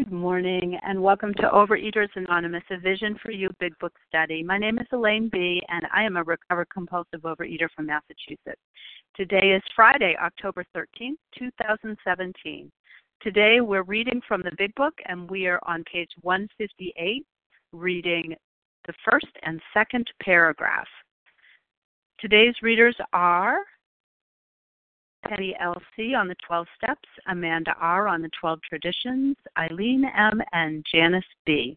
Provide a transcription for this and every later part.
Good morning and welcome to Overeaters Anonymous, a Vision for You Big Book Study. My name is Elaine B., and I am a recovered compulsive overeater from Massachusetts. Today is Friday, October 13th, 2017. Today we're reading from the Big Book, and we are on page 158, reading the first and second paragraph. Today's readers are Penny L.C. on the 12 Steps, Amanda R. on the 12 Traditions, Eileen M., and Janice B.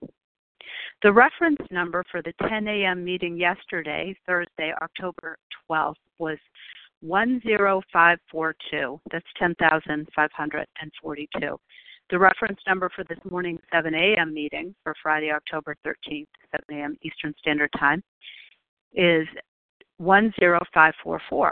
The reference number for the 10 a.m. meeting yesterday, Thursday, October 12th, was 10542. That's 10,542. The reference number for this morning's 7 a.m. meeting for Friday, October 13th, 7 a.m. Eastern Standard Time, is 10544.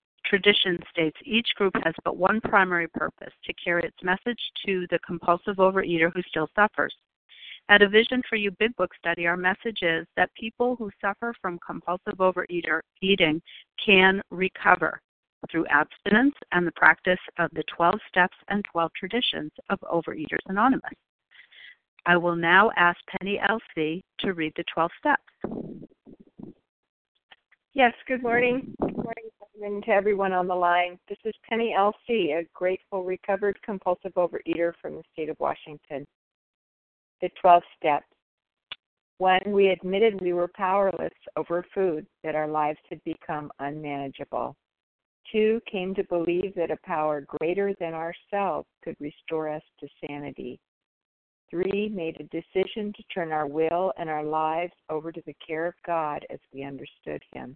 tradition states each group has but one primary purpose to carry its message to the compulsive overeater who still suffers. At a Vision for You Big Book study, our message is that people who suffer from compulsive overeater eating can recover through abstinence and the practice of the 12 steps and 12 traditions of Overeaters Anonymous. I will now ask Penny L.C. to read the 12 steps. Yes, good morning. Good morning, and to everyone on the line. This is Penny L.C., a grateful, recovered compulsive overeater from the state of Washington. The 12 steps. One, we admitted we were powerless over food, that our lives had become unmanageable. Two, came to believe that a power greater than ourselves could restore us to sanity. Three, made a decision to turn our will and our lives over to the care of God as we understood Him.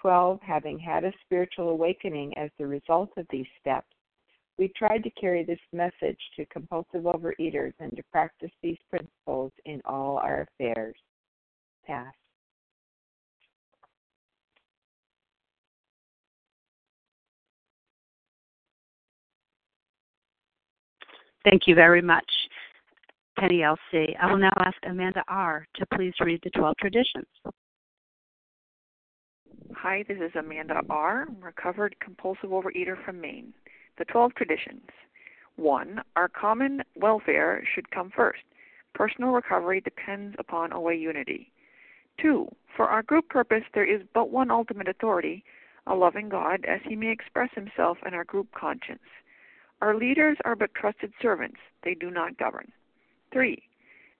12, having had a spiritual awakening as the result of these steps, we tried to carry this message to compulsive overeaters and to practice these principles in all our affairs. Pass. Thank you very much, Penny L.C. I will now ask Amanda R. to please read the 12 traditions. Hi, this is Amanda R., recovered compulsive overeater from Maine. The 12 traditions. 1. Our common welfare should come first. Personal recovery depends upon OA unity. 2. For our group purpose, there is but one ultimate authority, a loving God, as he may express himself in our group conscience. Our leaders are but trusted servants, they do not govern. 3.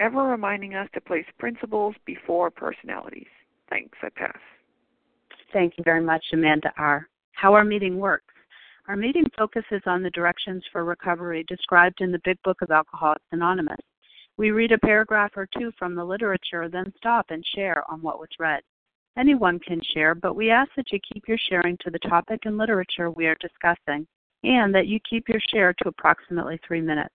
ever reminding us to place principles before personalities. Thanks, I pass. Thank you very much, Amanda R. How our meeting works. Our meeting focuses on the directions for recovery described in the Big Book of Alcoholics Anonymous. We read a paragraph or two from the literature, then stop and share on what was read. Anyone can share, but we ask that you keep your sharing to the topic and literature we are discussing and that you keep your share to approximately three minutes.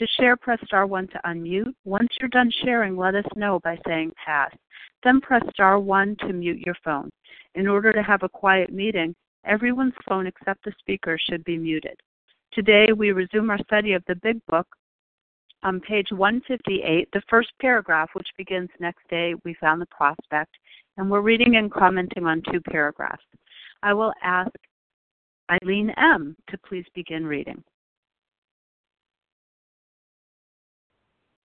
To share, press star 1 to unmute. Once you're done sharing, let us know by saying pass. Then press star 1 to mute your phone. In order to have a quiet meeting, everyone's phone except the speaker should be muted. Today, we resume our study of the Big Book. On page 158, the first paragraph, which begins next day, we found the prospect, and we're reading and commenting on two paragraphs. I will ask Eileen M. to please begin reading.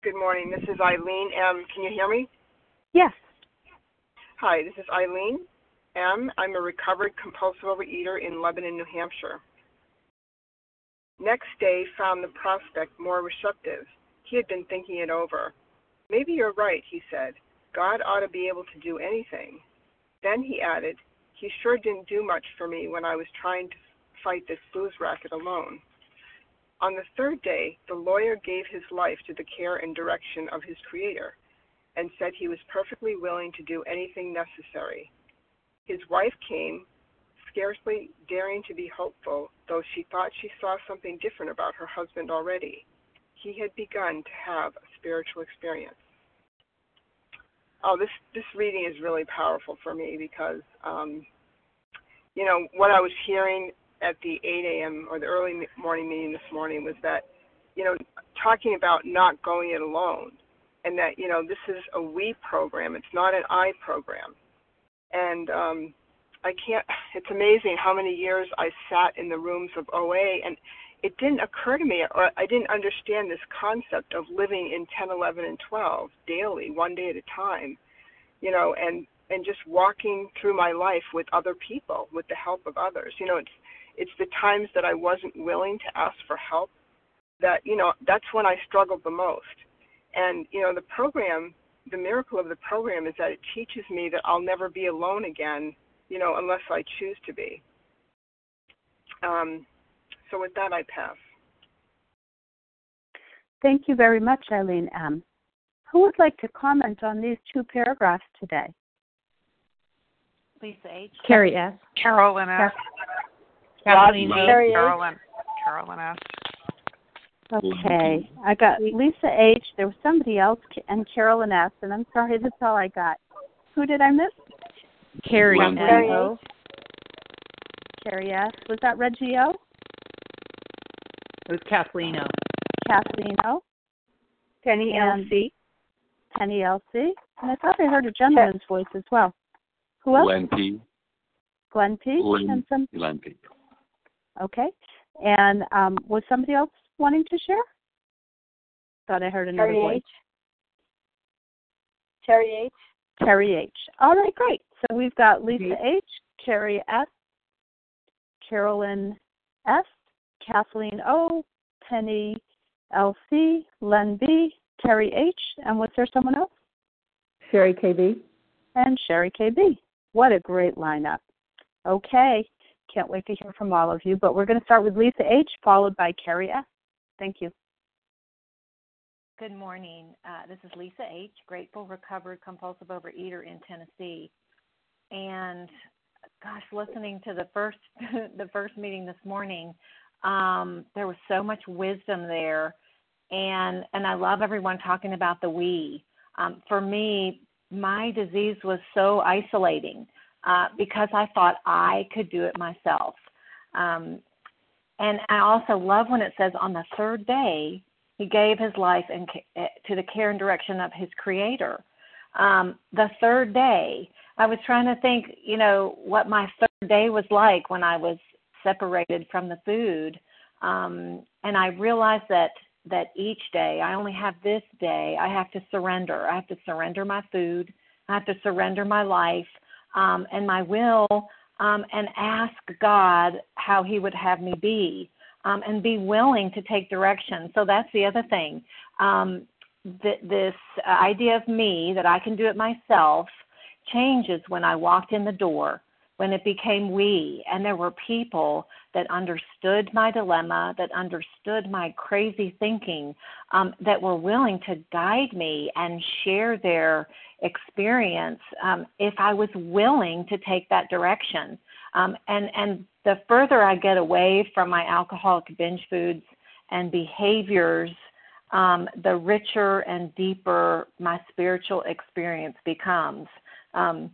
Good morning. This is Eileen M. Can you hear me? Yes. Hi, this is Eileen M. I'm a recovered compulsive overeater in Lebanon, New Hampshire. Next day found the prospect more receptive. He had been thinking it over. Maybe you're right, he said. God ought to be able to do anything. Then he added, He sure didn't do much for me when I was trying to fight this booze racket alone. On the third day, the lawyer gave his life to the care and direction of his Creator and said he was perfectly willing to do anything necessary. His wife came, scarcely daring to be hopeful, though she thought she saw something different about her husband already. He had begun to have a spiritual experience. Oh, this this reading is really powerful for me because, um, you know, what I was hearing at the 8 a.m. or the early morning meeting this morning was that, you know, talking about not going it alone, and that you know this is a we program. It's not an I program, and um, I can't. It's amazing how many years I sat in the rooms of OA, and it didn't occur to me, or I didn't understand this concept of living in 10, 11, and 12 daily, one day at a time, you know, and and just walking through my life with other people, with the help of others. You know, it's it's the times that I wasn't willing to ask for help that, you know, that's when I struggled the most. And, you know, the program, the miracle of the program is that it teaches me that I'll never be alone again, you know, unless I choose to be. Um, so with that, I pass. Thank you very much, Eileen M. Who would like to comment on these two paragraphs today? Lisa H. Carrie S. Carolyn S. Kathleen Carolyn, H. Carolyn, Carolyn S. Okay, I got Lisa H. There was somebody else, and Carolyn S. And I'm sorry, that's all I got. Who did I miss? Carrie Carrie S. O. Carrie S. Was that Reggie O? It was Kathleen O. Kathleen O? Penny And- LC. Penny L.C. And I thought I heard a gentleman's voice as well. Who else? Glenn P. Glenn P. Glenn. And some. Glenn P. Okay. And um, was somebody else wanting to share? Thought I heard another Terry voice. H. Terry H. Terry H. All right, great. So we've got Lisa H, Carrie S, Carolyn S, Kathleen O, Penny LC, Len B, Terry H, and was there someone else? Sherry KB. And Sherry KB. What a great lineup. Okay, can't wait to hear from all of you, but we're going to start with Lisa H, followed by Carrie S. Thank you. Good morning. Uh, this is Lisa H., grateful, recovered, compulsive overeater in Tennessee. And gosh, listening to the first the first meeting this morning, um, there was so much wisdom there, and and I love everyone talking about the we. Um, for me, my disease was so isolating uh, because I thought I could do it myself. Um, and I also love when it says on the third day he gave his life and eh, to the care and direction of his creator. Um, the third day, I was trying to think, you know, what my third day was like when I was separated from the food. Um, and I realized that that each day, I only have this day, I have to surrender. I have to surrender my food. I have to surrender my life um, and my will um, and ask God how He would have me be um, and be willing to take direction. So that's the other thing. Um, th- this idea of me that I can do it myself changes when I walked in the door, when it became we, and there were people that understood my dilemma, that understood my crazy thinking, um, that were willing to guide me and share their experience um, if I was willing to take that direction. Um, and and the further I get away from my alcoholic binge foods and behaviors, um, the richer and deeper my spiritual experience becomes. Um,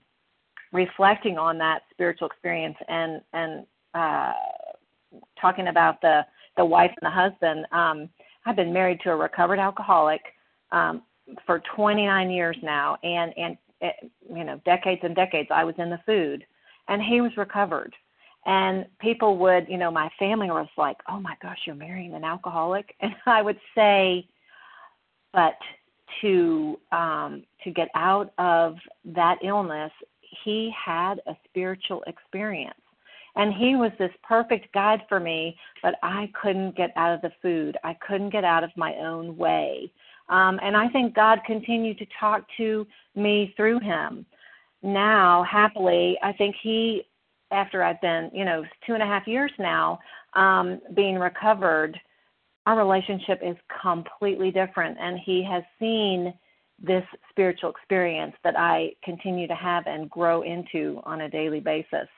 reflecting on that spiritual experience and and uh, talking about the the wife and the husband. Um, I've been married to a recovered alcoholic um, for 29 years now, and and eh, you know decades and decades. I was in the food, and he was recovered. And people would, you know, my family was like, "Oh my gosh, you're marrying an alcoholic," and I would say, "But to um, to get out of that illness, he had a spiritual experience." And he was this perfect guide for me, but I couldn't get out of the food. I couldn't get out of my own way. Um, and I think God continued to talk to me through him. Now, happily, I think he, after I've been, you know, two and a half years now, um, being recovered, our relationship is completely different. And he has seen this spiritual experience that I continue to have and grow into on a daily basis.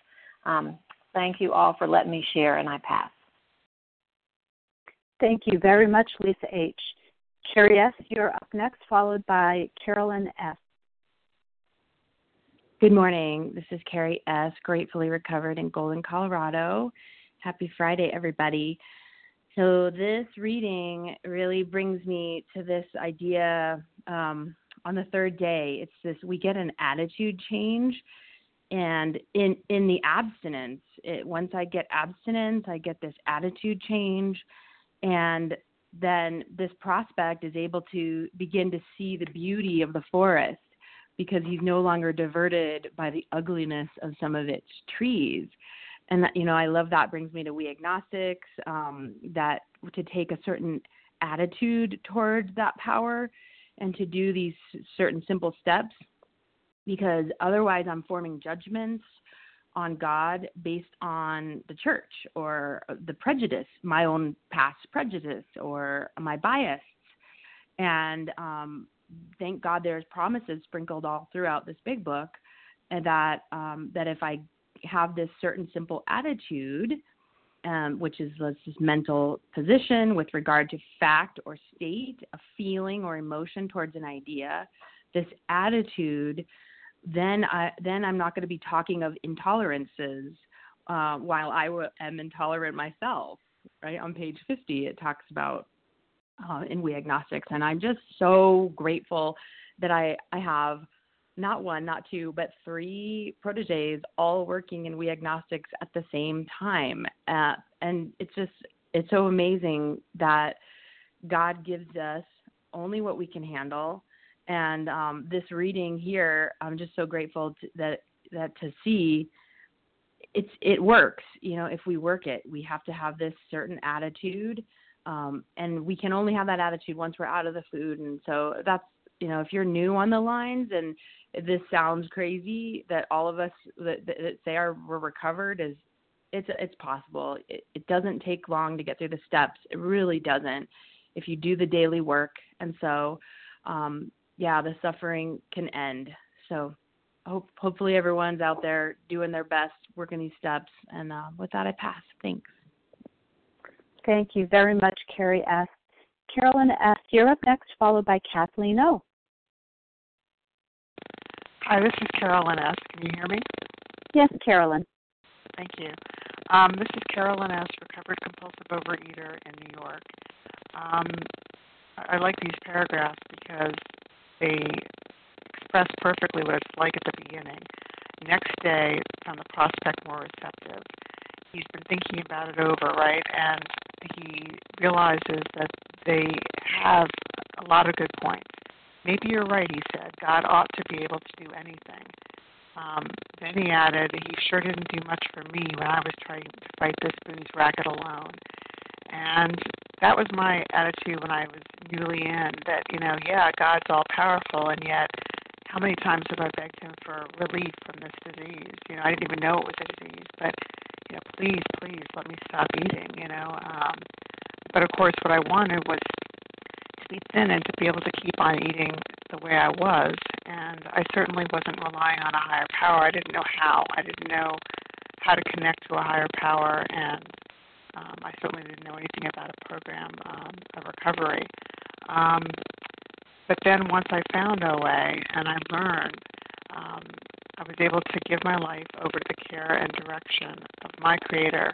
Um, thank you all for letting me share, and I pass. Thank you very much, Lisa H. Carrie S., you're up next, followed by Carolyn S. Good morning. This is Carrie S., gratefully recovered in Golden, Colorado. Happy Friday, everybody. So, this reading really brings me to this idea um, on the third day. It's this we get an attitude change. And in, in the abstinence, it, once I get abstinence, I get this attitude change. And then this prospect is able to begin to see the beauty of the forest because he's no longer diverted by the ugliness of some of its trees. And that, you know, I love that brings me to we agnostics, um, that to take a certain attitude towards that power and to do these certain simple steps because otherwise I'm forming judgments on God based on the church or the prejudice, my own past prejudice or my bias. And um, thank God there's promises sprinkled all throughout this big book and that um, that if I have this certain simple attitude, um, which is this mental position with regard to fact or state, a feeling or emotion towards an idea, this attitude then I then I'm not going to be talking of intolerances uh, while I w- am intolerant myself. Right on page 50, it talks about uh, in We Agnostics, and I'm just so grateful that I I have not one, not two, but three proteges all working in We Agnostics at the same time, uh, and it's just it's so amazing that God gives us only what we can handle And um, this reading here, I'm just so grateful to, that that to see it's it works. You know, if we work it, we have to have this certain attitude, um, and we can only have that attitude once we're out of the food. And so that's you know, if you're new on the lines and this sounds crazy, that all of us that, that, say are we're recovered is it's it's possible. It, it doesn't take long to get through the steps. It really doesn't if you do the daily work. And so, um, yeah, the suffering can end. So hope, hopefully everyone's out there doing their best, working these steps. And uh, with that, I pass. Thanks. Thank you very much, Carrie S. Carolyn S., you're up next, followed by Kathleen O. Hi, this is Carolyn S. Can you hear me? Yes, Carolyn. Thank you. Um, this is Carolyn S., recovered compulsive overeater in New York. Um, I like these paragraphs because they express perfectly what it's like at the beginning. Next day, found the prospect more receptive. He's been thinking about it over, right? And he realizes that they have a lot of good points. Maybe you're right, he said. God ought to be able to do anything. Um, then he added, he sure didn't do much for me when I was trying to fight this booze racket alone. And that was my attitude when I was newly in that, you know, yeah, God's all powerful, and yet how many times have I begged him for relief from this disease? You know, I didn't even know it was a disease, but you know, please, please let me stop eating. You know, um, but of course, what I wanted was to be thin and to be able to keep on eating the way I was. And I certainly wasn't relying on a higher power. I didn't know how. I didn't know how to connect to a higher power, and um, I certainly didn't know anything about a program um, of recovery. Um, but then once I found OA and I learned, um, I was able to give my life over to the care and direction of my Creator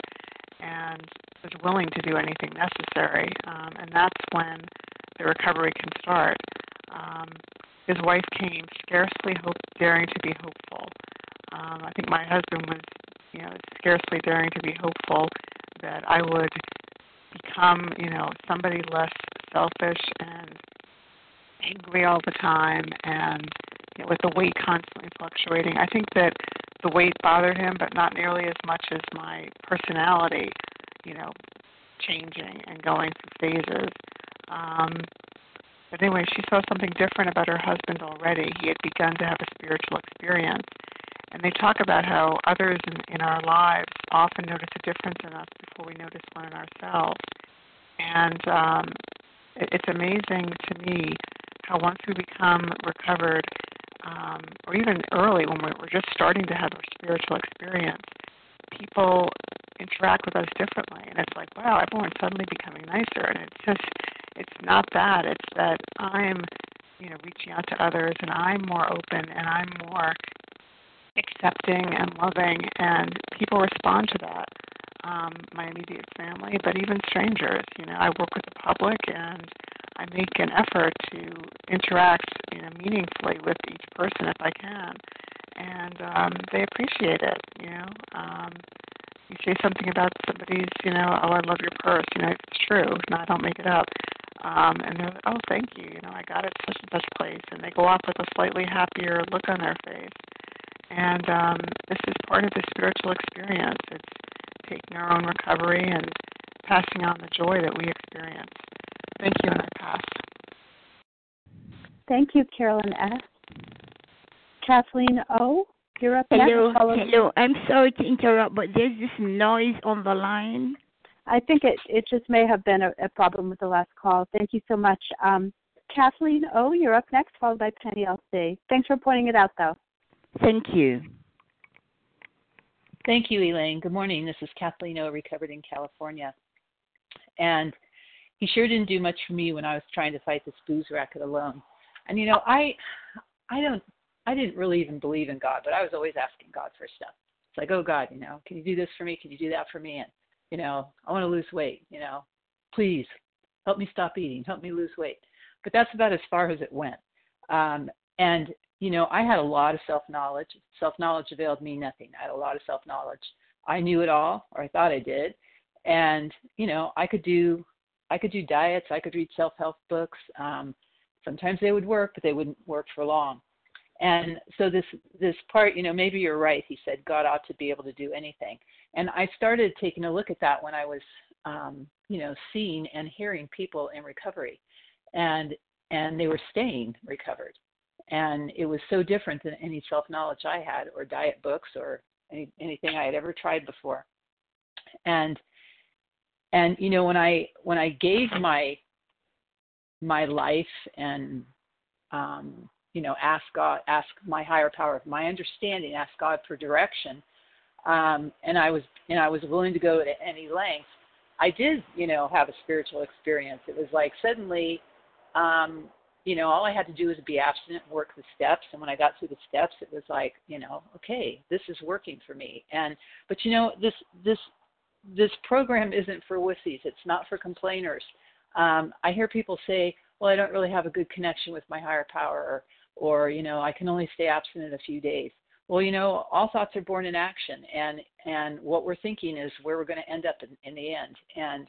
and was willing to do anything necessary. Um, and that's when the recovery can start. Um, his wife came scarcely hope, daring to be hopeful. Um, I think my husband was, you know, scarcely daring to be hopeful that I would become, you know, somebody less selfish and angry all the time and you know, with the weight constantly fluctuating. I think that the weight bothered him, but not nearly as much as my personality, you know, changing and going through phases. Um, but anyway, she saw something different about her husband already. He had begun to have a spiritual experience. And they talk about how others in, in our lives often notice a difference in us before we notice one in ourselves. And um, it, it's amazing to me how once we become recovered, um, or even early when we're, we're just starting to have our spiritual experience, people interact with us differently, and it's like, wow, everyone's suddenly becoming nicer, and it's just, it's not that. It's that I'm, you know, reaching out to others, and I'm more open, and I'm more accepting and loving, and people respond to that. Um, my immediate family, but even strangers. You know, I work with the public, and I make an effort to interact, you know, meaningfully with each person if I can, and um, they appreciate it. You know, um, you say something about somebody's, you know, oh, I love your purse. You know, it's true. No, I don't make it up. Um, and they're like, oh, thank you. You know, I got it such and such place, and they go off with a slightly happier look on their face. And um, this is part of the spiritual experience. It's taking our own recovery and passing on the joy that we experience. Thank you, and I pass. Thank you, Carolyn S. Kathleen O. You're up hello, next. Hello, hello. I'm sorry to interrupt, but there's this noise on the line. I think it it just may have been a, a problem with the last call. Thank you so much. Um, Kathleen O, you're up next, followed by Penny LC. Thanks for pointing it out, though. Thank you. Thank you, Elaine. Good morning. This is Kathleen O, recovered in California. And he sure didn't do much for me when I was trying to fight this booze racket alone. And you know, I I don't I didn't really even believe in God, but I was always asking God for stuff. It's like, oh God, you know, can you do this for me? Can you do that for me? And you know, I want to lose weight. You know, please help me stop eating. Help me lose weight. But that's about as far as it went. Um, and you know, I had a lot of self knowledge. Self knowledge availed me nothing. I had a lot of self knowledge. I knew it all, or I thought I did. And you know, I could do I could do diets, I could read self help books. Um, sometimes they would work, but they wouldn't work for long. And so this this part, you know, maybe you're right. He said God ought to be able to do anything. And I started taking a look at that when I was, um, you know, seeing and hearing people in recovery, and and they were staying recovered, and it was so different than any self knowledge I had, or diet books, or any, anything I had ever tried before. And and you know when I when I gave my my life and um, you know ask God, ask my higher power, my understanding, ask God for direction, um, and I was and I was willing to go to any length. I did, you know, have a spiritual experience. It was like suddenly, um, you know, all I had to do was be abstinent, work the steps, and when I got through the steps, it was like, you know, okay, this is working for me. And but you know, this this this program isn't for wussies. It's not for complainers. Um, I hear people say, well, I don't really have a good connection with my higher power, or, or you know, I can only stay abstinent a few days. Well, you know, all thoughts are born in action, and and what we're thinking is where we're going to end up in, in the end. And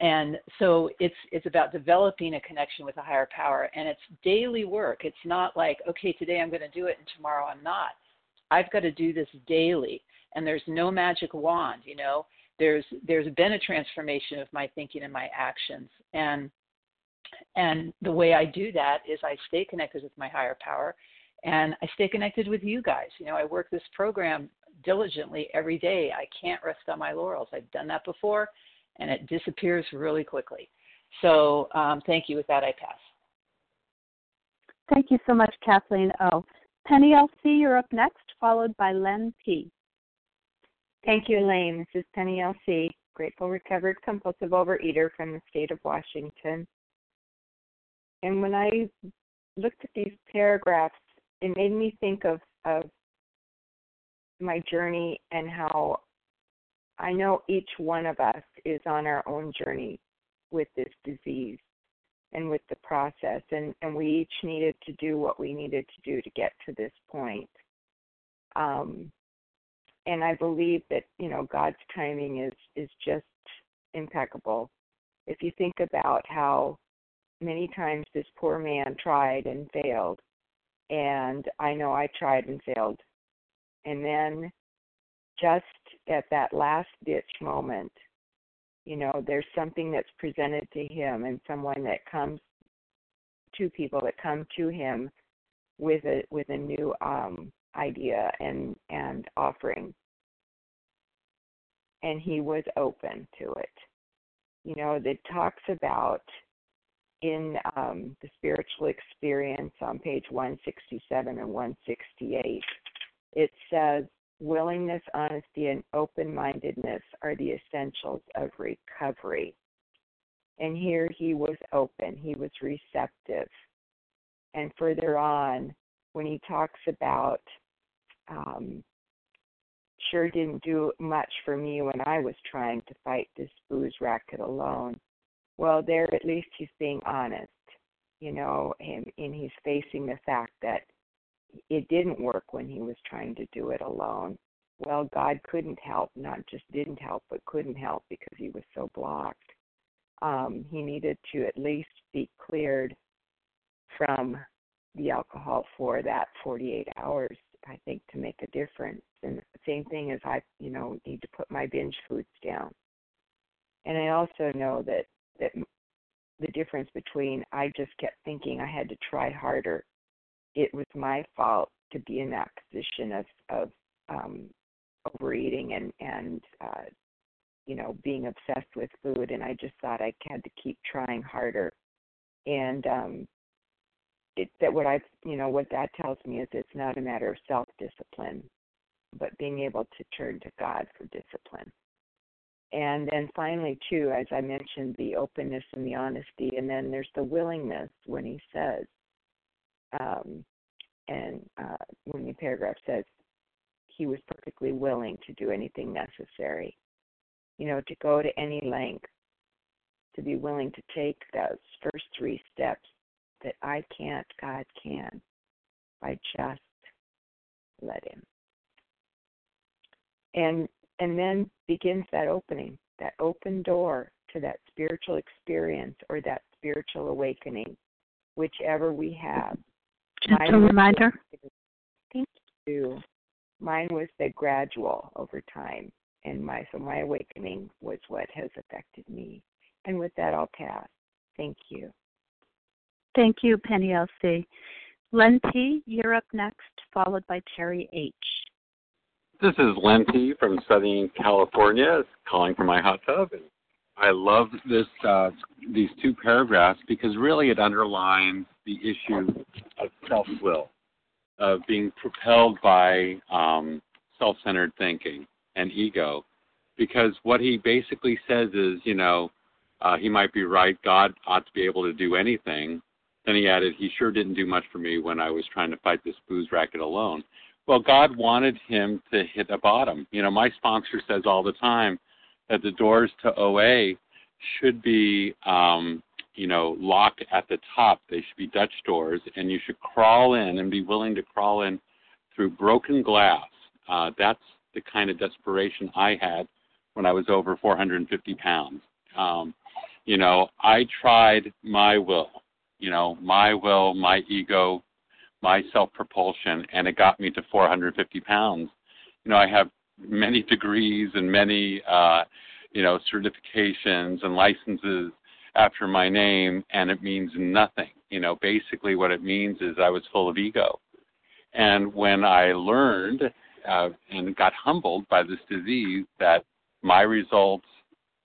and so it's it's about developing a connection with a higher power, and it's daily work. It's not like okay, today I'm going to do it, and tomorrow I'm not. I've got to do this daily, and there's no magic wand. You know, there's there's been a transformation of my thinking and my actions and and the way I do that is I stay connected with my higher power and I stay connected with you guys. You know, I work this program diligently every day. I can't rest on my laurels. I've done that before and it disappears really quickly. So um, thank you. With that, I pass. Thank you so much, Kathleen O. Penny LC, you're up next, followed by Len P. Thank you, Elaine. This is Penny LC, grateful recovered compulsive overeater from the state of Washington. And when I looked at these paragraphs, it made me think of, of my journey and how I know each one of us is on our own journey with this disease and with the process and, and we each needed to do what we needed to do to get to this point. Um, and I believe that you know God's timing is is just impeccable. If you think about how many times this poor man tried and failed, and I know I tried and failed, and then just at that last ditch moment, you know, there's something that's presented to him, and someone that comes, two people that come to him with a with a new um idea and and offering. And he was open to it. You know that talks about in um, the spiritual experience on page 167 and 168 it says willingness honesty and open-mindedness are the essentials of recovery and here he was open he was receptive and further on when he talks about um, sure didn't do much for me when I was trying to fight this booze racket alone. Well, there at least he's being honest, you know, and, and he's facing the fact that it didn't work when he was trying to do it alone. Well, God couldn't help, not just didn't help, but couldn't help because he was so blocked. Um, he needed to at least be cleared from the alcohol for that 48 hours I think to make a difference. And the same thing as I, you know, need to put my binge foods down. And I also know that that the difference between I just kept thinking I had to try harder. It was my fault to be in that position of of um, overeating and and uh, you know being obsessed with food, and I just thought I had to keep trying harder. And um, it, that what I, you know, what that tells me is it's not a matter of self discipline, but being able to turn to God for discipline. And then finally, too, as I mentioned, the openness and the honesty, and then there's the willingness when he says, um, and uh, when the paragraph says he was perfectly willing to do anything necessary, you know, to go to any length, to be willing to take those first three steps that I can't, God can, by just let him. And and then begins that opening, that open door to that spiritual experience or that spiritual awakening whichever we have. Just a reminder. Thank you. Mine was the gradual over time, and my so my awakening was what has affected me. And with that, I'll pass. Thank you. Thank you, Penny LC. Len T, you're up next, followed by Terry H. This is Len T from Southern California, calling from my hot tub. And I love this uh, these two paragraphs because really it underlines the issue of self will, of being propelled by um, self centered thinking and ego. Because what he basically says is, you know, uh, he might be right. God ought to be able to do anything. Then he added, he sure didn't do much for me when I was trying to fight this booze racket alone. Well, God wanted him to hit a bottom. You know, my sponsor says all the time that the doors to OA should be, um, you know, locked at the top. They should be Dutch doors, and you should crawl in and be willing to crawl in through broken glass. Uh, that's the kind of desperation I had when I was over 450 pounds. Um, you know, I tried my will, you know, my will, my ego, my self propulsion, and it got me to 450 pounds. You know, I have many degrees and many, uh, you know, certifications and licenses after my name, and it means nothing. You know, basically what it means is I was full of ego. And when I learned uh, and got humbled by this disease that my results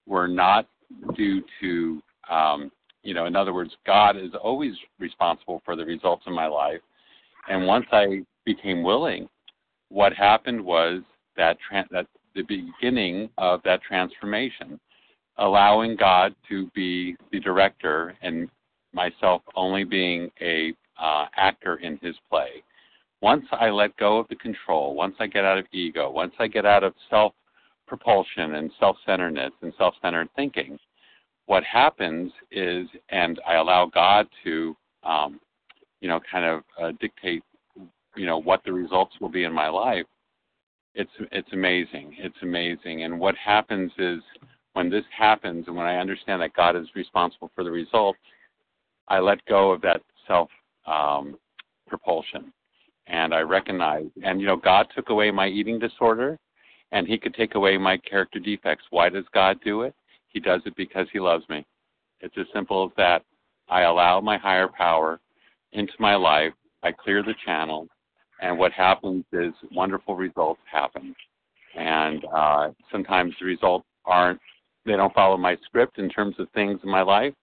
were not due to, um, you know, in other words, God is always responsible for the results in my life. And once I became willing, what happened was that tra- that the beginning of that transformation, allowing God to be the director and myself only being a uh, actor in His play. Once I let go of the control, once I get out of ego, once I get out of self propulsion and self centeredness and self centered thinking, what happens is, and I allow God to, um, you know, kind of uh, dictate, you know, what the results will be in my life. It's it's amazing. It's amazing. And what happens is when this happens, and when I understand that God is responsible for the results, I let go of that self um, propulsion, and I recognize. And you know, God took away my eating disorder, and He could take away my character defects. Why does God do it? He does it because he loves me. It's as simple as that. I allow my higher power into my life. I clear the channel, and what happens is wonderful results happen. And uh, sometimes the results aren't, they don't follow my script in terms of things in my life,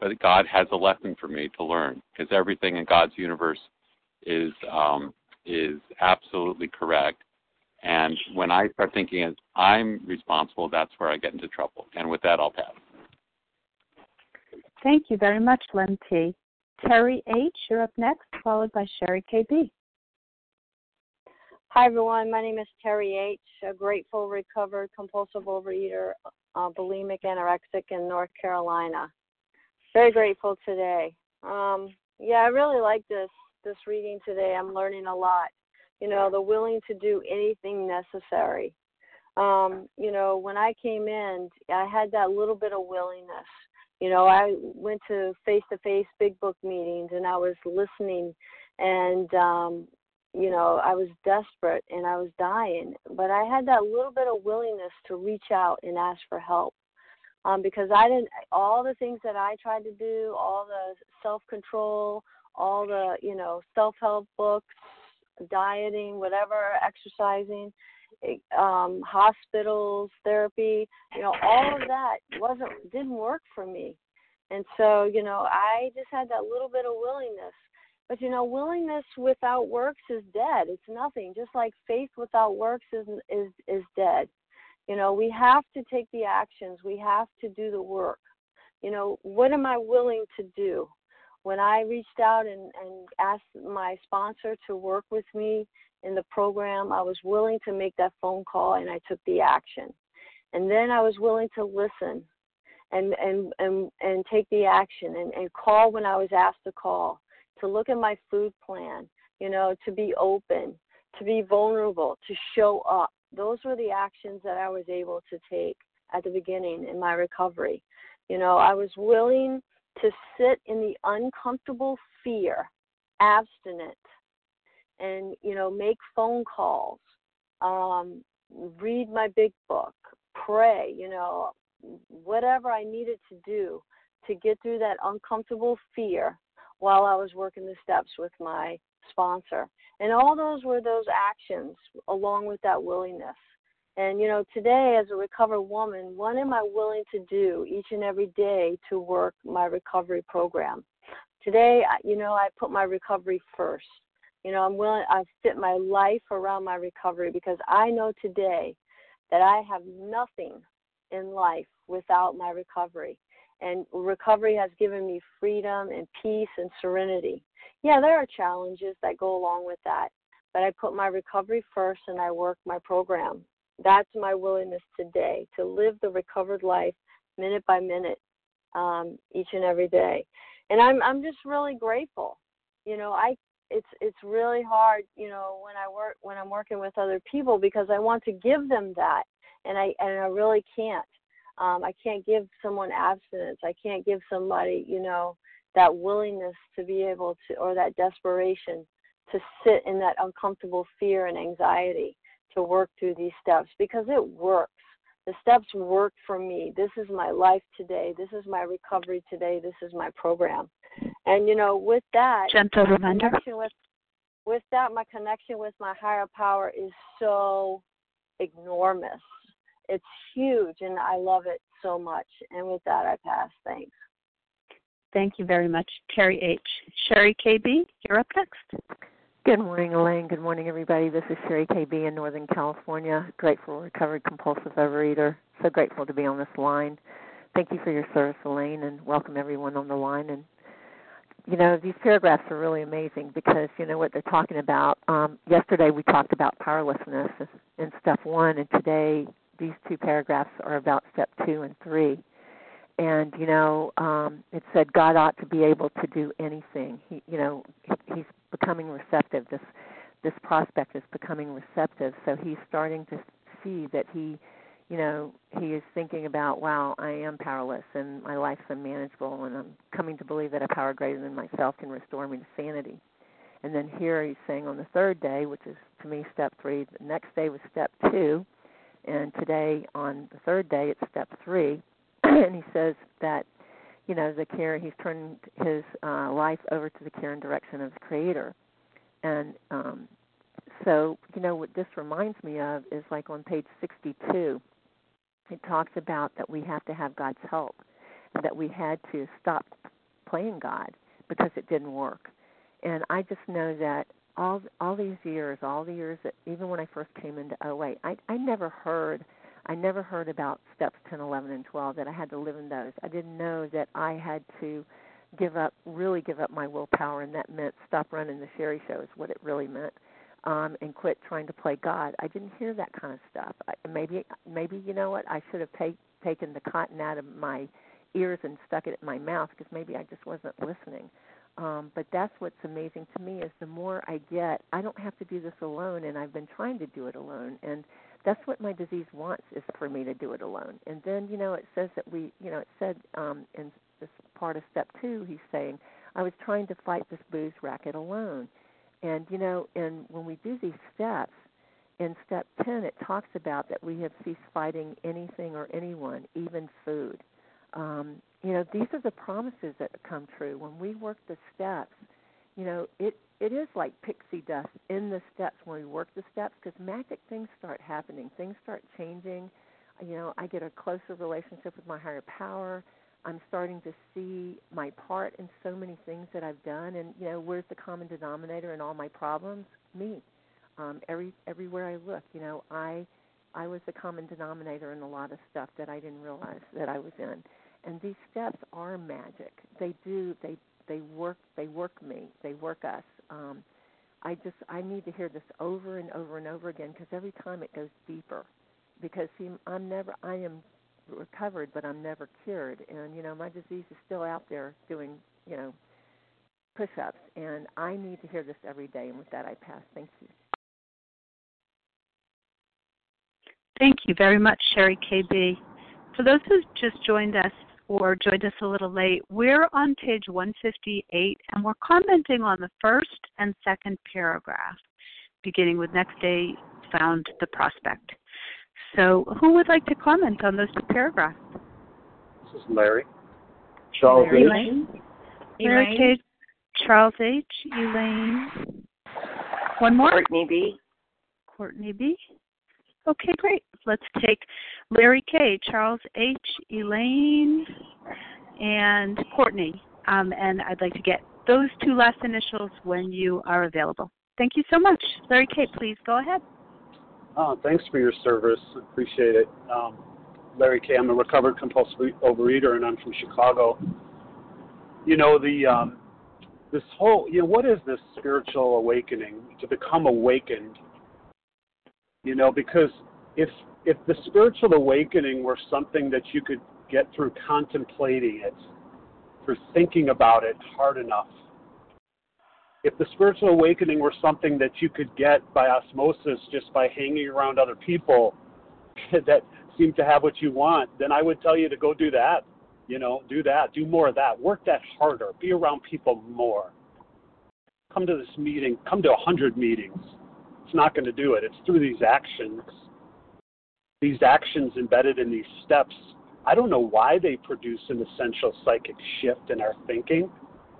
but God has a lesson for me to learn because everything in God's universe is um, is absolutely correct. And when I start thinking as I'm responsible, that's where I get into trouble. And with that, I'll pass. Thank you very much, Len T. Terry H., you're up next, followed by Sherry KB. Hi, everyone. My name is Terry H., a grateful, recovered, compulsive overeater, uh, bulimic, anorexic in North Carolina. Very grateful today. Um, yeah, I really like this this reading today. I'm learning a lot you know, the willing to do anything necessary. Um, you know, when I came in, I had that little bit of willingness. You know, I went to face to face big book meetings and I was listening and um you know, I was desperate and I was dying, but I had that little bit of willingness to reach out and ask for help. Um, because I didn't all the things that I tried to do, all the self control, all the, you know, self help books, dieting, whatever, exercising, um, hospitals, therapy, you know, all of that wasn't didn't work for me. And so, you know, I just had that little bit of willingness. But you know, willingness without works is dead. It's nothing. Just like faith without works is is is dead. You know, we have to take the actions. We have to do the work. You know, what am I willing to do? when I reached out and, and asked my sponsor to work with me in the program, I was willing to make that phone call and I took the action. And then I was willing to listen and and and, and take the action and, and call when I was asked to call, to look at my food plan, you know, to be open, to be vulnerable, to show up. Those were the actions that I was able to take at the beginning in my recovery. You know, I was willing to sit in the uncomfortable fear, abstinent, and you know make phone calls, um, read my big book, pray, you know, whatever I needed to do to get through that uncomfortable fear while I was working the steps with my sponsor. And all those were those actions along with that willingness. And you know, today as a recovered woman, what am I willing to do each and every day to work my recovery program? Today, you know, I put my recovery first. You know, I'm willing I fit my life around my recovery because I know today that I have nothing in life without my recovery. And recovery has given me freedom and peace and serenity. Yeah, there are challenges that go along with that, but I put my recovery first and I work my program. That's my willingness today to live the recovered life minute by minute, um, each and every day. And I'm I'm just really grateful. You know, I it's it's really hard, you know, when I work when I'm working with other people because I want to give them that and I and I really can't. Um, I can't give someone abstinence. I can't give somebody, you know, that willingness to be able to, or that desperation to sit in that uncomfortable fear and anxiety to work through these steps because it works. The steps work for me. This is my life today. This is my recovery today. This is my program. And you know, with that, gentle reminder. With, with that, my connection with my higher power is so enormous it's huge and I love it so much. And with that, I pass. Thanks. Thank you very much, Terry H. Sherry KB, you're up next. Good morning, Elaine. Good morning, everybody. This is Sherry KB in Northern California. Grateful, recovered compulsive overeater. So grateful to be on this line. Thank you for your service, Elaine, and welcome everyone on the line. And you know, these paragraphs are really amazing because you know what they're talking about. Um, yesterday we talked about powerlessness in step one, and today these two paragraphs are about step two and three. And you know, um, it said God ought to be able to do anything. He, you know, he's becoming receptive. This this prospect is becoming receptive. So he's starting to see that he, you know, he is thinking about, wow, I am powerless and my life's unmanageable, and I'm coming to believe that a power greater than myself can restore me to sanity. And then here he's saying on the third day, which is to me step three. The next day was step two and today on the third day it's step three and he says that you know the care he's turned his uh, life over to the care and direction of the creator. And um so you know what this reminds me of is like on page 62 it talks about that we have to have god's help and that we had to stop playing god because it didn't work. And i just know that all all these years, all the years that even when I first came into OA, I I never heard I never heard about steps 10, 11 and 12 that I had to live in those. I didn't know that I had to give up really give up my willpower and that meant stop running the Sherry show is what it really meant. Um and quit trying to play God. I didn't hear that kind of stuff. I, maybe maybe you know what? I should have take, taken the cotton out of my ears and stuck it in my mouth because maybe I just wasn't listening. Um, but that's what's amazing to me is the more I get, I don't have to do this alone, and I've been trying to do it alone, and that's what my disease wants is for me to do it alone. And then you know it says that we, you know, it said um, in this part of step two, he's saying, I was trying to fight this booze racket alone, and you know, and when we do these steps, in step 10 it talks about that we have ceased fighting anything or anyone, even food. Um, you know these are the promises that come true. When we work the steps you know it it is like pixie dust in the steps when we work the steps because magic things start happening things start changing. You know i get a closer relationship with my higher power. I'm starting to see my part in so many things that i've done. And you know where's the common denominator in all my problems? Me. Um every everywhere i look you know i i was the common denominator in a lot of stuff that i didn't realize that i was in and these steps are magic. They do they they work they work me. They work us. Um, I just I need to hear this over and over and over again because every time it goes deeper. Because see, I'm never I am recovered, but I'm never cured, and you know my disease is still out there doing you know push-ups, and I need to hear this every day. And with that, I pass. Thank you. Thank you very much, Sherry KB. For those who just joined us, or joined us a little late, we're on page 158 and we're commenting on the first and second paragraph, beginning with next day found the prospect. So, who would like to comment on those two paragraphs? This is Larry. Charles Larry H. Larry K. Charles H. Elaine. One more? Courtney B. Courtney B. Okay, great. Let's take Larry K., Charles H., Elaine, and Courtney. Um, and I'd like to get those two last initials when you are available. Thank you so much. Larry K., please go ahead. Oh, thanks for your service. Appreciate it. Um, Larry K. I'm a recovered compulsive overeater, and I'm from Chicago. You know the um, this whole you know what is this spiritual awakening to become awakened? You know because if if the spiritual awakening were something that you could get through contemplating it, through thinking about it hard enough, if the spiritual awakening were something that you could get by osmosis just by hanging around other people that seem to have what you want, then I would tell you to go do that. You know, do that, do more of that, work that harder, be around people more. Come to this meeting, come to a hundred meetings. It's not going to do it. It's through these actions, these actions embedded in these steps. I don't know why they produce an essential psychic shift in our thinking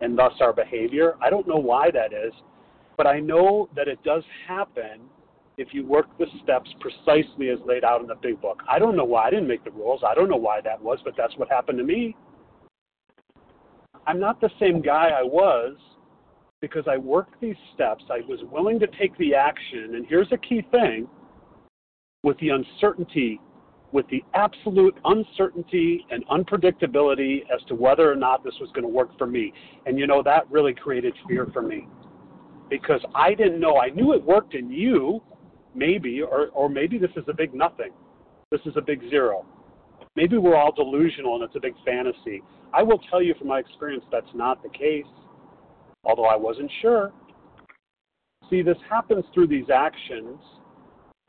and thus our behavior. I don't know why that is, but I know that it does happen if you work the steps precisely as laid out in the big book. I don't know why I didn't make the rules. I don't know why that was, but that's what happened to me. I'm not the same guy I was because I worked these steps. I was willing to take the action. And here's a key thing with the uncertainty, with the absolute uncertainty and unpredictability as to whether or not this was going to work for me. And you know, that really created fear for me because I didn't know. I knew it worked in you, maybe, or, or maybe this is a big nothing. This is a big zero. Maybe we're all delusional and it's a big fantasy. I will tell you from my experience that's not the case, although I wasn't sure. See, this happens through these actions,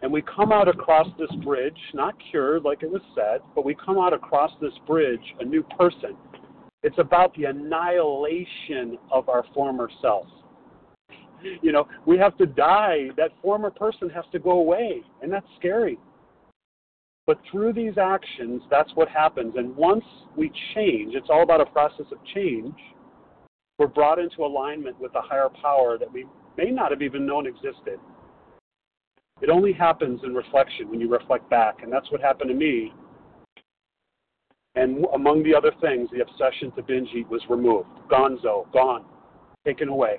and we come out across this bridge, not cured like it was said, but we come out across this bridge a new person. It's about the annihilation of our former self you know, we have to die. That former person has to go away, and that's scary. But through these actions, that's what happens. And once we change, it's all about a process of change. We're brought into alignment with a higher power that we may not have even known existed. It only happens in reflection when you reflect back, and that's what happened to me. And among the other things, the obsession to binge eat was removed. Gonzo, gone, taken away.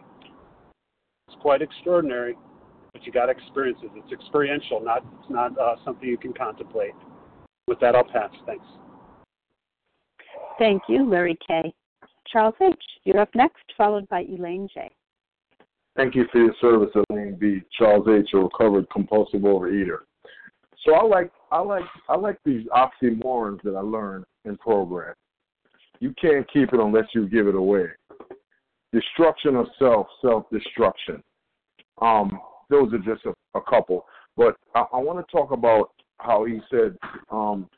It's quite extraordinary, but you got to experience it. It's experiential, not it's not uh, something you can contemplate. With that, I'll pass. Thanks. Thank you, Larry K. Charles H., you're up next, followed by Elaine J. Thank you for your service, Elaine B. Charles H., a recovered compulsive overeater. So I like I like I like these oxymorons that I learned in program. You can't keep it unless you give it away destruction of self, self destruction. Um, those are just a, a couple. But I, I want to talk about how he said um,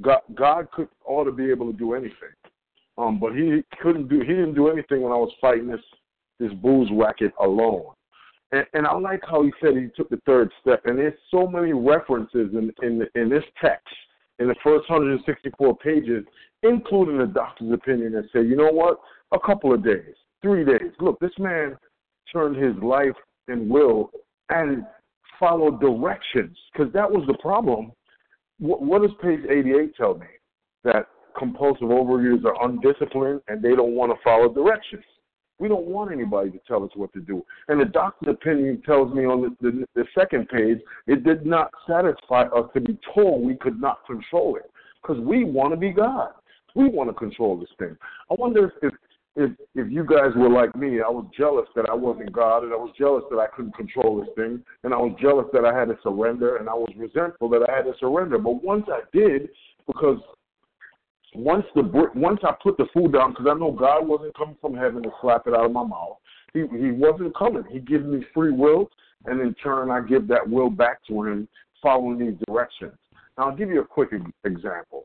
God, God could ought to be able to do anything, um, but he couldn't do. He didn't do anything when I was fighting this this booze racket alone. And, and I like how he said he took the third step. And there's so many references in in in this text in the first 164 pages, including the doctor's opinion, that say, you know what, a couple of days, three days. Look, this man turned his life and will and followed directions because that was the problem. What, what does page 88 tell me? That compulsive overeaters are undisciplined and they don't want to follow directions. We don't want anybody to tell us what to do. And the doctor's opinion tells me on the, the, the second page, it did not satisfy us to be told we could not control it because we want to be God. We want to control this thing. I wonder if, if if you guys were like me, I was jealous that I wasn't God, and I was jealous that I couldn't control this thing, and I was jealous that I had to surrender, and I was resentful that I had to surrender. But once I did, because once the once I put the food down, because I know God wasn't coming from heaven to slap it out of my mouth. He he wasn't coming. He gives me free will, and in turn, I give that will back to him, following these directions. Now, I'll give you a quick example.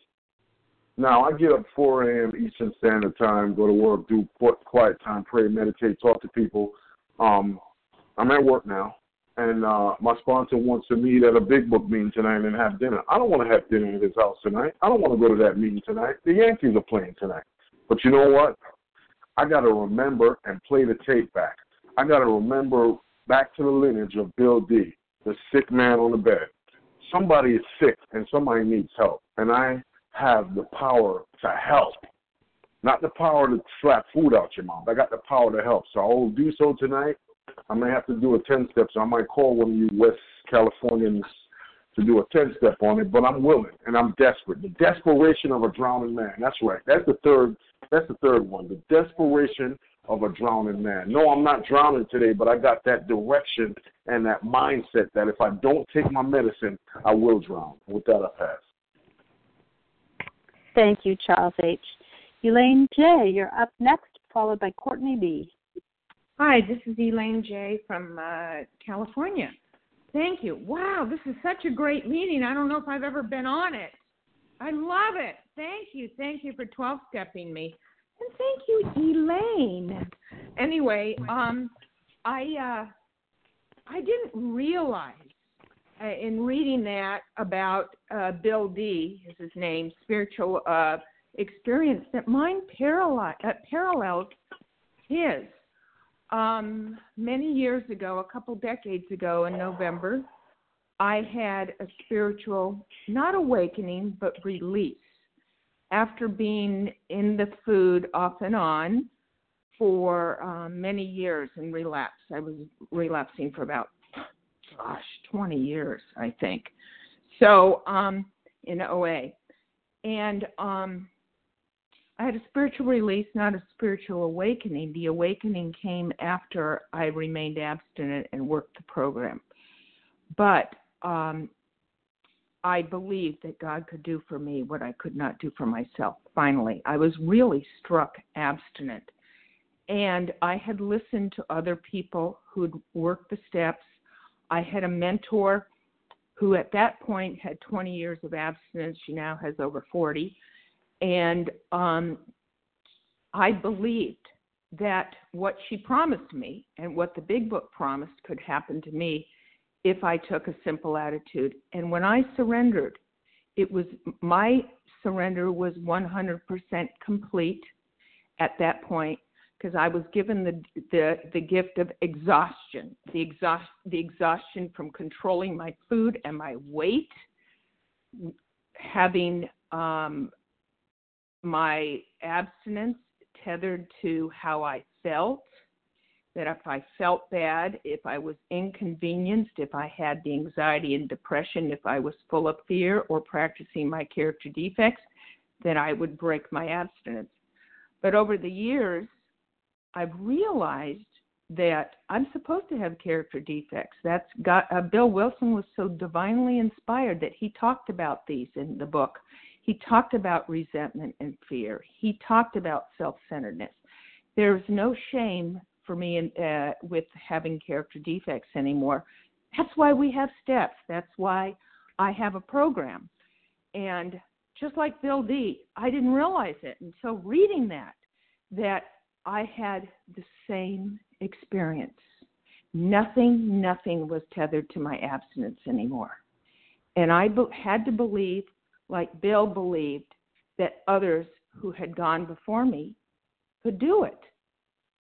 Now I get up 4 a.m. Eastern Standard Time, go to work, do quiet time, pray, meditate, talk to people. Um, I'm at work now, and uh, my sponsor wants to meet at a big book meeting tonight and have dinner. I don't want to have dinner at his house tonight. I don't want to go to that meeting tonight. The Yankees are playing tonight. But you know what? I got to remember and play the tape back. I got to remember back to the lineage of Bill D, the sick man on the bed. Somebody is sick and somebody needs help, and I have the power to help. Not the power to slap food out your mouth. I got the power to help. So I will do so tonight. I may have to do a 10 step, so I might call one of you West Californians to do a 10 step on it, but I'm willing and I'm desperate. The desperation of a drowning man. That's right. That's the third that's the third one. The desperation of a drowning man. No, I'm not drowning today, but I got that direction and that mindset that if I don't take my medicine, I will drown. With that, I pass. Thank you, Charles H. Elaine J., you're up next, followed by Courtney B. Hi, this is Elaine J. from uh, California. Thank you. Wow, this is such a great meeting. I don't know if I've ever been on it. I love it. Thank you. Thank you for 12 stepping me. And thank you, Elaine. Anyway, um I uh I didn't realize uh, in reading that about uh Bill D is his name, spiritual uh experience that mine parallel uh, parallels his. Um many years ago, a couple decades ago in November, I had a spiritual, not awakening, but release after being in the food off and on for um, many years in relapse. I was relapsing for about, gosh, 20 years, I think. So um, in OA. And um, I had a spiritual release, not a spiritual awakening. The awakening came after I remained abstinent and worked the program. But um, I believed that God could do for me what I could not do for myself. Finally, I was really struck abstinent. And I had listened to other people who'd worked the steps. I had a mentor who at that point had 20 years of abstinence. She now has over 40. And um, I believed that what she promised me and what the big book promised could happen to me if I took a simple attitude. And when I surrendered, it was my surrender was 100% complete at that point because I was given the, the the gift of exhaustion, the exhaust the exhaustion from controlling my food and my weight, having um, my abstinence tethered to how I felt, that if I felt bad, if I was inconvenienced, if I had the anxiety and depression, if I was full of fear or practicing my character defects, then I would break my abstinence. But over the years, I've realized that I'm supposed to have character defects. That's got uh, Bill Wilson was so divinely inspired that he talked about these in the book. He talked about resentment and fear. He talked about self-centeredness. There's no shame for me in, uh, with having character defects anymore. That's why we have steps. That's why I have a program. And just like Bill D, I didn't realize it until reading that that I had the same experience. Nothing, nothing was tethered to my abstinence anymore. And I be- had to believe, like Bill believed, that others who had gone before me could do it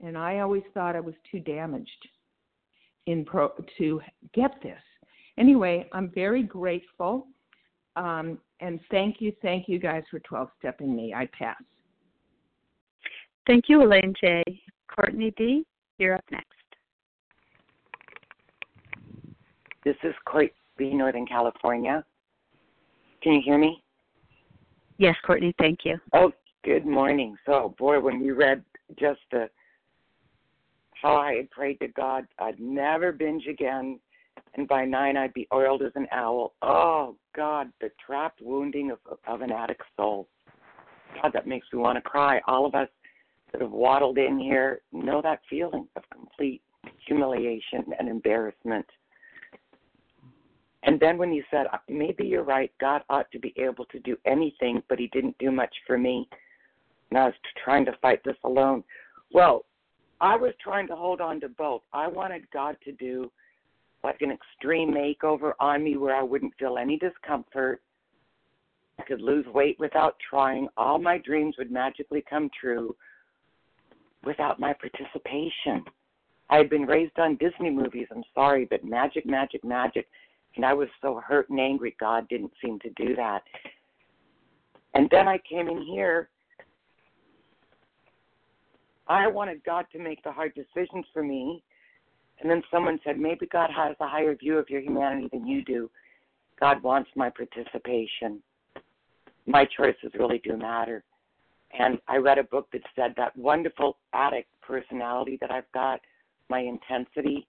and I always thought I was too damaged in pro to get this. Anyway, I'm very grateful, um, and thank you, thank you guys for 12 stepping me. I pass. Thank you, Elaine J. Courtney D. You're up next. This is Courtney B, Northern California. Can you hear me? Yes, Courtney, thank you. Oh, good morning. So, boy, when you read just the how I had prayed to God I'd never binge again, and by nine I'd be oiled as an owl. Oh God, the trapped wounding of of an addict soul. God, that makes me want to cry. All of us that have waddled in here know that feeling of complete humiliation and embarrassment. And then when you said, uh, maybe you're right, God ought to be able to do anything, but he didn't do much for me. And I was trying to fight this alone. Well, I was trying to hold on to both. I wanted God to do like an extreme makeover on me where I wouldn't feel any discomfort. I could lose weight without trying. All my dreams would magically come true without my participation. I had been raised on Disney movies, I'm sorry, but magic, magic, magic. And I was so hurt and angry, God didn't seem to do that. And then I came in here. I wanted God to make the hard decisions for me. And then someone said, maybe God has a higher view of your humanity than you do. God wants my participation. My choices really do matter. And I read a book that said that wonderful addict personality that I've got, my intensity,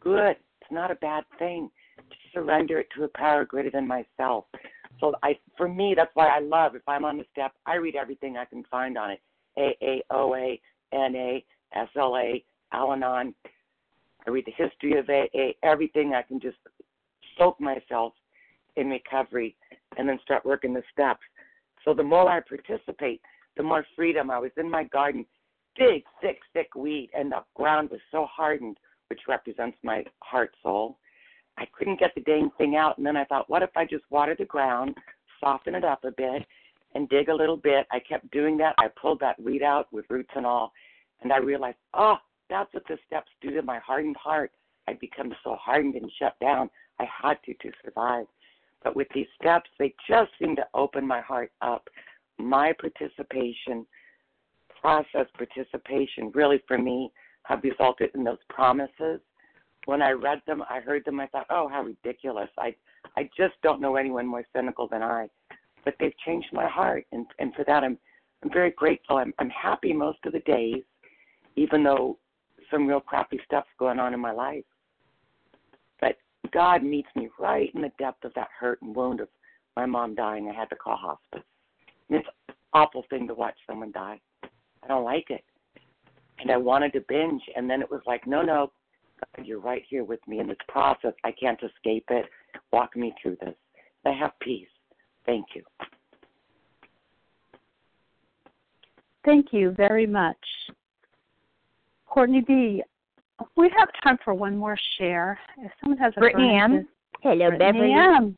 good. It's not a bad thing to surrender it to a power greater than myself. So I, for me, that's why I love. If I'm on the step, I read everything I can find on it: AA, OA, NA, SLA, Al-Anon. I read the history of AA, everything I can just soak myself in recovery, and then start working the steps. So the more I participate, the more freedom. I was in my garden, big, thick, thick weed, and the ground was so hardened, which represents my heart soul. I couldn't get the dang thing out. And then I thought, what if I just water the ground, soften it up a bit, and dig a little bit? I kept doing that. I pulled that weed out with roots and all. And I realized, oh, that's what the steps do to my hardened heart. I'd become so hardened and shut down. I had to to survive. But with these steps, they just seem to open my heart up. My participation, process participation, really for me, have resulted in those promises when I read them, I heard them, I thought, oh, how ridiculous. I, I just don't know anyone more cynical than I. But they've changed my heart, and, and for that, I'm, I'm very grateful. I'm, I'm happy most of the days, even though some real crappy stuff's going on in my life. But God meets me right in the depth of that hurt and wound of my mom dying. I had to call hospice. And it's an awful thing to watch someone die. I don't like it. And I wanted to binge, and then it was like, no, no, God, you're right here with me in this process. I can't escape it. Walk me through this. I have peace. Thank you. Thank you very much. Courtney B., we have time for one more share. If someone has a Brittany M. Hello, Brittany Beverly. M.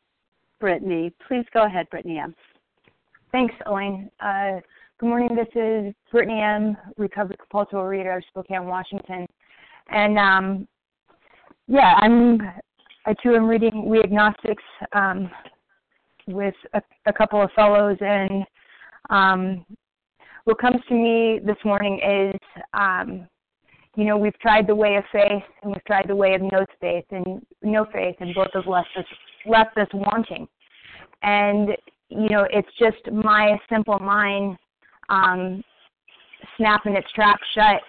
Brittany, please go ahead, Brittany M. Thanks, Elaine. Uh, good morning. This is Brittany M., recovered compulsive overeater of Spokane, Washington. And um, yeah, I'm I too am reading We Agnostics um, with a, a couple of fellows, and um, what comes to me this morning is, um, you know, we've tried the way of faith and we've tried the way of no faith and no faith, and both have left us left us wanting. And you know, it's just my simple mind um, snapping its trap shut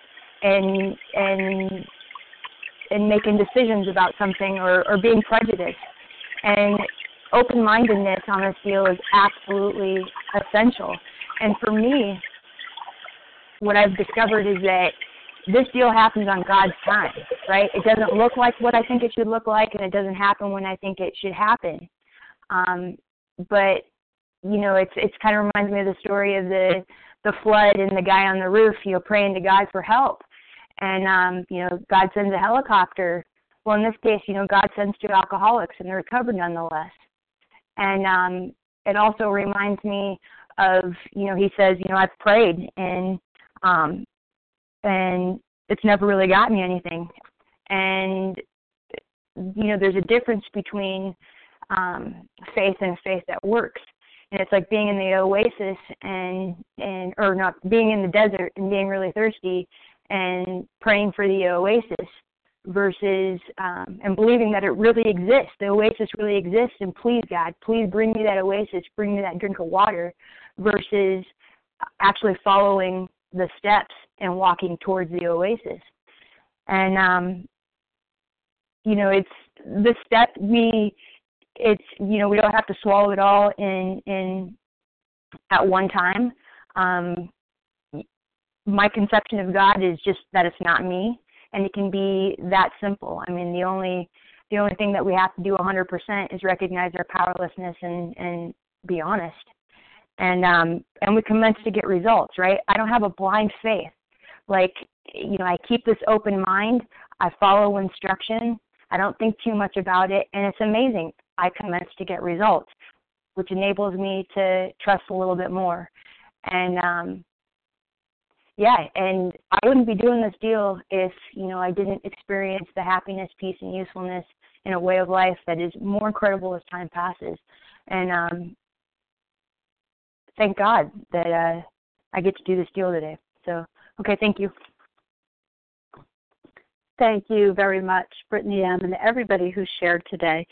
and and and making decisions about something or, or being prejudiced. And open mindedness on this deal is absolutely essential. And for me, what I've discovered is that this deal happens on God's time, right? It doesn't look like what I think it should look like, and it doesn't happen when I think it should happen. Um, but you know, it's it's kind of reminds me of the story of the the flood and the guy on the roof, you know, praying to God for help and um, you know, God sends a helicopter. Well, in this case, you know, God sends two alcoholics, and they're recovered nonetheless. And um, it also reminds me of, you know, he says, you know, I've prayed, and um, and it's never really got me anything. And you know, there's a difference between um, faith and faith that works. And it's like being in the oasis and and or not being in the desert and being really thirsty and praying for the oasis versus um, and believing that it really exists. The oasis really exists, and please, God, please bring me that oasis, bring me that drink of water, versus actually following the steps and walking towards the oasis. And um, you know, it's the step we. It's you know we don't have to swallow it all in in at one time. Um, my conception of God is just that it's not me, and it can be that simple. I mean, the only the only thing that we have to do 100% is recognize our powerlessness and and be honest. And um and we commence to get results, right? I don't have a blind faith. Like, you know, I keep this open mind. I follow instruction. I don't think too much about it, and it's amazing. I commence to get results, which enables me to trust a little bit more. And um yeah, and I wouldn't be doing this deal if, you know, I didn't experience the happiness, peace and usefulness in a way of life that is more incredible as time passes. And um thank God that uh I get to do this deal today. So okay, thank you. Thank you very much, Brittany M., and everybody who shared today.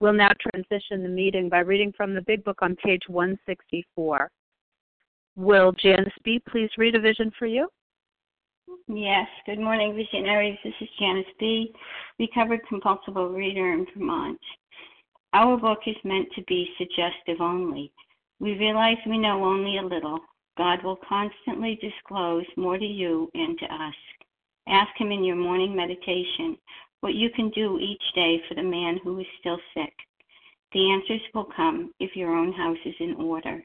We'll now transition the meeting by reading from the Big Book on page 164. Will Janice B. please read a vision for you? Yes. Good morning, visionaries. This is Janice B., recovered compulsive reader in Vermont. Our book is meant to be suggestive only. We realize we know only a little. God will constantly disclose more to you and to us. Ask Him in your morning meditation what you can do each day for the man who is still sick. The answers will come if your own house is in order.